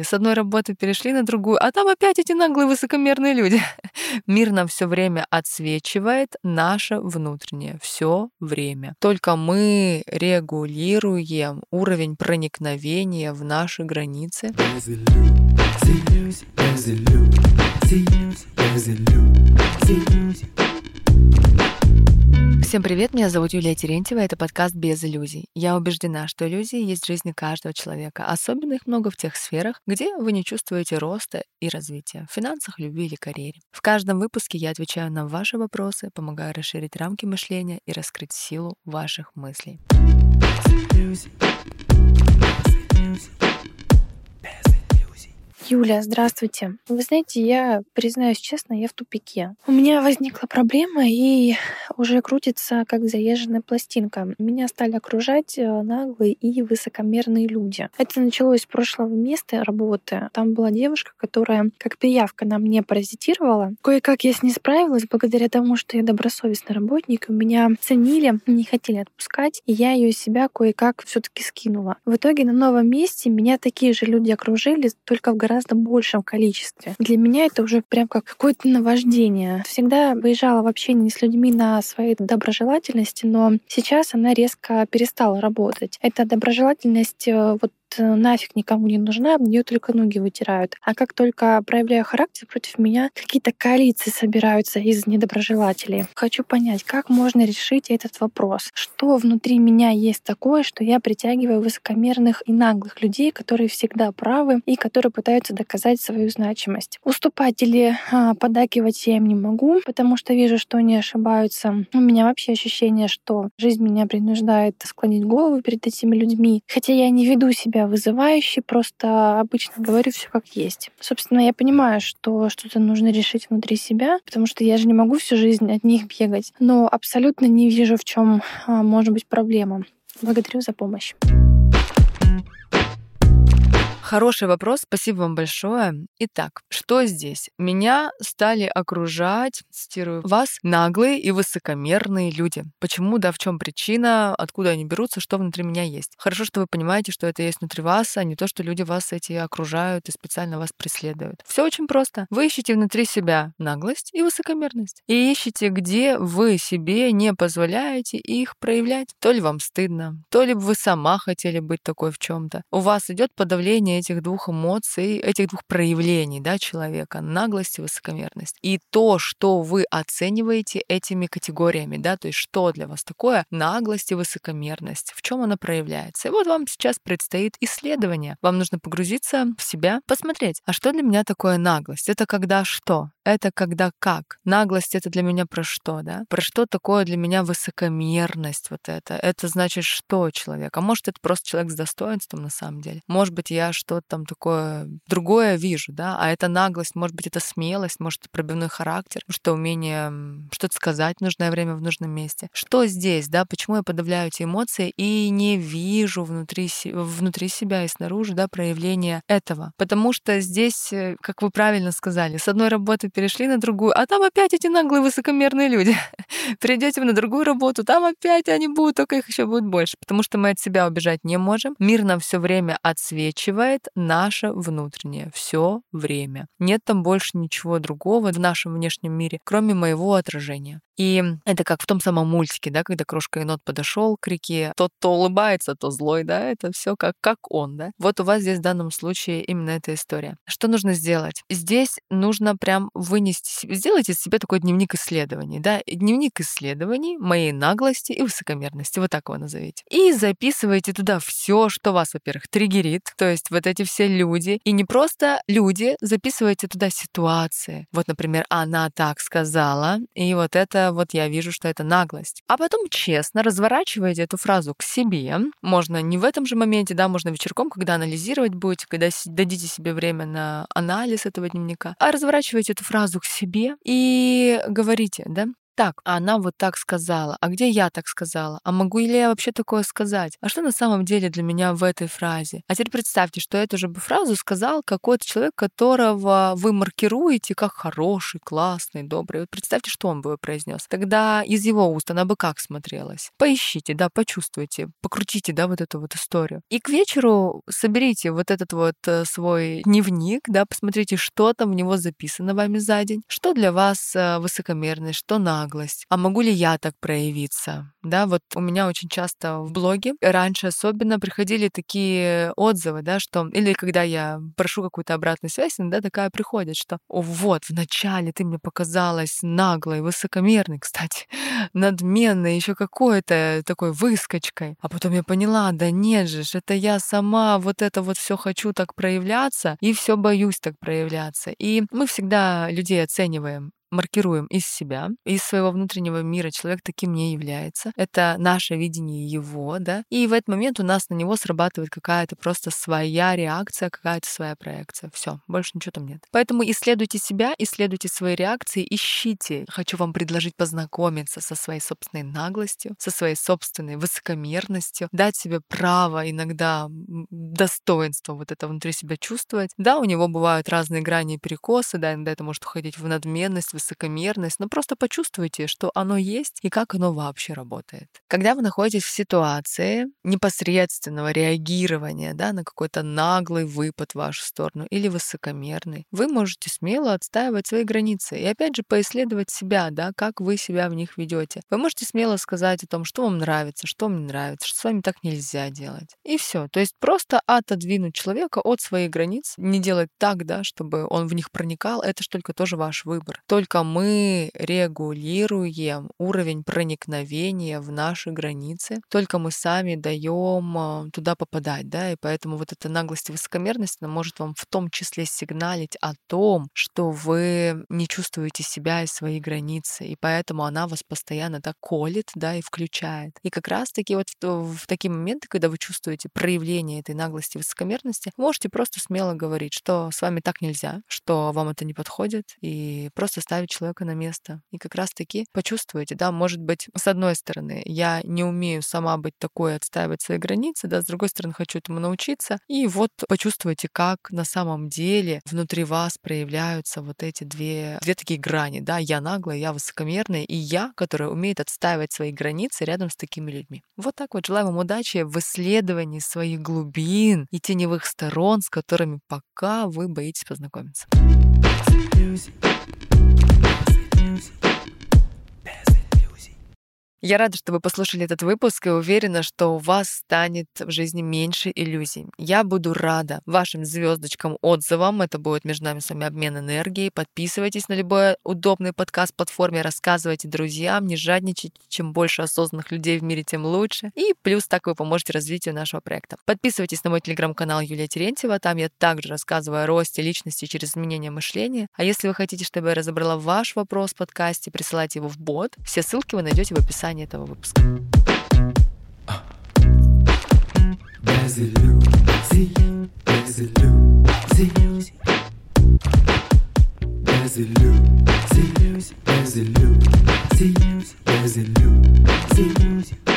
С одной работы перешли на другую, а там опять эти наглые высокомерные люди. Мир нам все время отсвечивает наше внутреннее, все время. Только мы регулируем уровень проникновения в наши границы. Всем привет, меня зовут Юлия Терентьева, это подкаст «Без иллюзий». Я убеждена, что иллюзии есть в жизни каждого человека, особенно их много в тех сферах, где вы не чувствуете роста и развития, в финансах, любви или карьере. В каждом выпуске я отвечаю на ваши вопросы, помогаю расширить рамки мышления и раскрыть силу ваших мыслей. Юля, здравствуйте. Вы знаете, я признаюсь честно, я в тупике. У меня возникла проблема и уже крутится как заезженная пластинка. Меня стали окружать э, наглые и высокомерные люди. Это началось с прошлого места работы. Там была девушка, которая как пиявка на мне паразитировала. Кое-как я с ней справилась благодаря тому, что я добросовестный работник. Меня ценили, не хотели отпускать, и я ее себя кое-как все таки скинула. В итоге на новом месте меня такие же люди окружили, только в гораздо гораздо большем количестве. Для меня это уже прям как какое-то наваждение. Всегда выезжала в общении с людьми на своей доброжелательности, но сейчас она резко перестала работать. Эта доброжелательность э, вот нафиг никому не нужна, мне только ноги вытирают. А как только проявляю характер против меня, какие-то коалиции собираются из недоброжелателей. Хочу понять, как можно решить этот вопрос. Что внутри меня есть такое, что я притягиваю высокомерных и наглых людей, которые всегда правы и которые пытаются доказать свою значимость. Уступать или а, подакивать я им не могу, потому что вижу, что они ошибаются. У меня вообще ощущение, что жизнь меня принуждает склонить голову перед этими людьми. Хотя я не веду себя себя вызывающе, просто обычно говорю все как есть. Собственно, я понимаю, что что-то нужно решить внутри себя, потому что я же не могу всю жизнь от них бегать, но абсолютно не вижу, в чем а, может быть проблема. Благодарю за помощь. Хороший вопрос, спасибо вам большое. Итак, что здесь? Меня стали окружать, цитирую, вас наглые и высокомерные люди. Почему, да, в чем причина, откуда они берутся, что внутри меня есть. Хорошо, что вы понимаете, что это есть внутри вас, а не то, что люди вас эти окружают и специально вас преследуют. Все очень просто. Вы ищете внутри себя наглость и высокомерность. И ищете, где вы себе не позволяете их проявлять. То ли вам стыдно, то ли вы сама хотели быть такой в чем-то. У вас идет подавление этих двух эмоций, этих двух проявлений да, человека, наглость и высокомерность. И то, что вы оцениваете этими категориями, да, то есть что для вас такое наглость и высокомерность, в чем она проявляется. И вот вам сейчас предстоит исследование. Вам нужно погрузиться в себя, посмотреть, а что для меня такое наглость? Это когда что? Это когда как? Наглость — это для меня про что, да? Про что такое для меня высокомерность вот это? Это значит что человек? А может, это просто человек с достоинством на самом деле? Может быть, я что что-то там такое другое вижу, да, а это наглость, может быть, это смелость, может, это пробивной характер, это умение что-то сказать в нужное время в нужном месте. Что здесь, да, почему я подавляю эти эмоции и не вижу внутри, внутри себя и снаружи, да, проявления этого? Потому что здесь, э, как вы правильно сказали, с одной работы перешли на другую, а там опять эти наглые высокомерные люди. Придете на другую работу, там опять они будут, только их еще будет больше, потому что мы от себя убежать не можем. Мир нам все время отсвечивает, наше внутреннее все время. Нет там больше ничего другого в нашем внешнем мире, кроме моего отражения. И это как в том самом мультике, да, когда крошка енот подошел к реке, тот то улыбается, то злой, да, это все как, как он, да. Вот у вас здесь в данном случае именно эта история. Что нужно сделать? Здесь нужно прям вынести, сделайте себе такой дневник исследований, да, дневник исследований моей наглости и высокомерности, вот так его назовите. И записывайте туда все, что вас, во-первых, триггерит, то есть вот эти все люди, и не просто люди, записывайте туда ситуации. Вот, например, она так сказала, и вот это вот я вижу, что это наглость. А потом честно разворачиваете эту фразу к себе. Можно не в этом же моменте, да, можно вечерком, когда анализировать будете, когда дадите себе время на анализ этого дневника, а разворачиваете эту фразу к себе и говорите, да, так, а она вот так сказала, а где я так сказала, а могу ли я вообще такое сказать, а что на самом деле для меня в этой фразе. А теперь представьте, что эту же бы фразу сказал какой-то человек, которого вы маркируете как хороший, классный, добрый. Вот представьте, что он бы произнес. Тогда из его уст она бы как смотрелась? Поищите, да, почувствуйте, покрутите, да, вот эту вот историю. И к вечеру соберите вот этот вот э, свой дневник, да, посмотрите, что там в него записано вами за день, что для вас э, высокомерность, что наглость, а могу ли я так проявиться, да, вот у меня очень часто в блоге, раньше особенно приходили такие отзывы, да, что, или когда я прошу какую-то обратную связь, иногда такая приходит, что О, вот, вначале ты мне показалась наглой, высокомерной, кстати, надменной, еще какой-то такой выскочкой. А потом я поняла, да нет же, это я сама вот это вот все хочу так проявляться и все боюсь так проявляться. И мы всегда людей оцениваем маркируем из себя, из своего внутреннего мира человек таким не является. Это наше видение его, да. И в этот момент у нас на него срабатывает какая-то просто своя реакция, какая-то своя проекция. Все, больше ничего там нет. Поэтому исследуйте себя, исследуйте свои реакции, ищите. Хочу вам предложить познакомиться со своей собственной наглостью, со своей собственной высокомерностью, дать себе право иногда достоинство вот это внутри себя чувствовать. Да, у него бывают разные грани и перекосы, да, иногда это может уходить в надменность, высокомерность, но просто почувствуйте, что оно есть и как оно вообще работает. Когда вы находитесь в ситуации непосредственного реагирования да, на какой-то наглый выпад в вашу сторону или высокомерный, вы можете смело отстаивать свои границы и опять же поисследовать себя, да, как вы себя в них ведете. Вы можете смело сказать о том, что вам нравится, что вам не нравится, что с вами так нельзя делать. И все. То есть просто отодвинуть человека от своих границ, не делать так, да, чтобы он в них проникал, это же только тоже ваш выбор. Только только мы регулируем уровень проникновения в наши границы, только мы сами даем а, туда попадать, да, и поэтому вот эта наглость и высокомерность, она может вам в том числе сигналить о том, что вы не чувствуете себя и свои границы, и поэтому она вас постоянно так колет, да, и включает. И как раз-таки вот в, в такие моменты, когда вы чувствуете проявление этой наглости и высокомерности, можете просто смело говорить, что с вами так нельзя, что вам это не подходит, и просто ставить поставить человека на место. И как раз-таки почувствуете, да, может быть, с одной стороны, я не умею сама быть такой, отстаивать свои границы, да, с другой стороны, хочу этому научиться. И вот почувствуйте, как на самом деле внутри вас проявляются вот эти две, две такие грани, да, я наглая, я высокомерная, и я, которая умеет отстаивать свои границы рядом с такими людьми. Вот так вот. Желаю вам удачи в исследовании своих глубин и теневых сторон, с которыми пока вы боитесь познакомиться. news. Я рада, что вы послушали этот выпуск и уверена, что у вас станет в жизни меньше иллюзий. Я буду рада вашим звездочкам, отзывам. Это будет между нами с вами обмен энергией. Подписывайтесь на любой удобный подкаст-платформе, рассказывайте друзьям, не жадничайте. Чем больше осознанных людей в мире, тем лучше. И плюс так вы поможете развитию нашего проекта. Подписывайтесь на мой телеграм-канал Юлия Терентьева. Там я также рассказываю о росте личности через изменение мышления. А если вы хотите, чтобы я разобрала ваш вопрос в подкасте, присылайте его в бот. Все ссылки вы найдете в описании описании этого выпуска. Без иллюзий, без иллюзий, без иллюзий, без иллюзий, без иллюзий.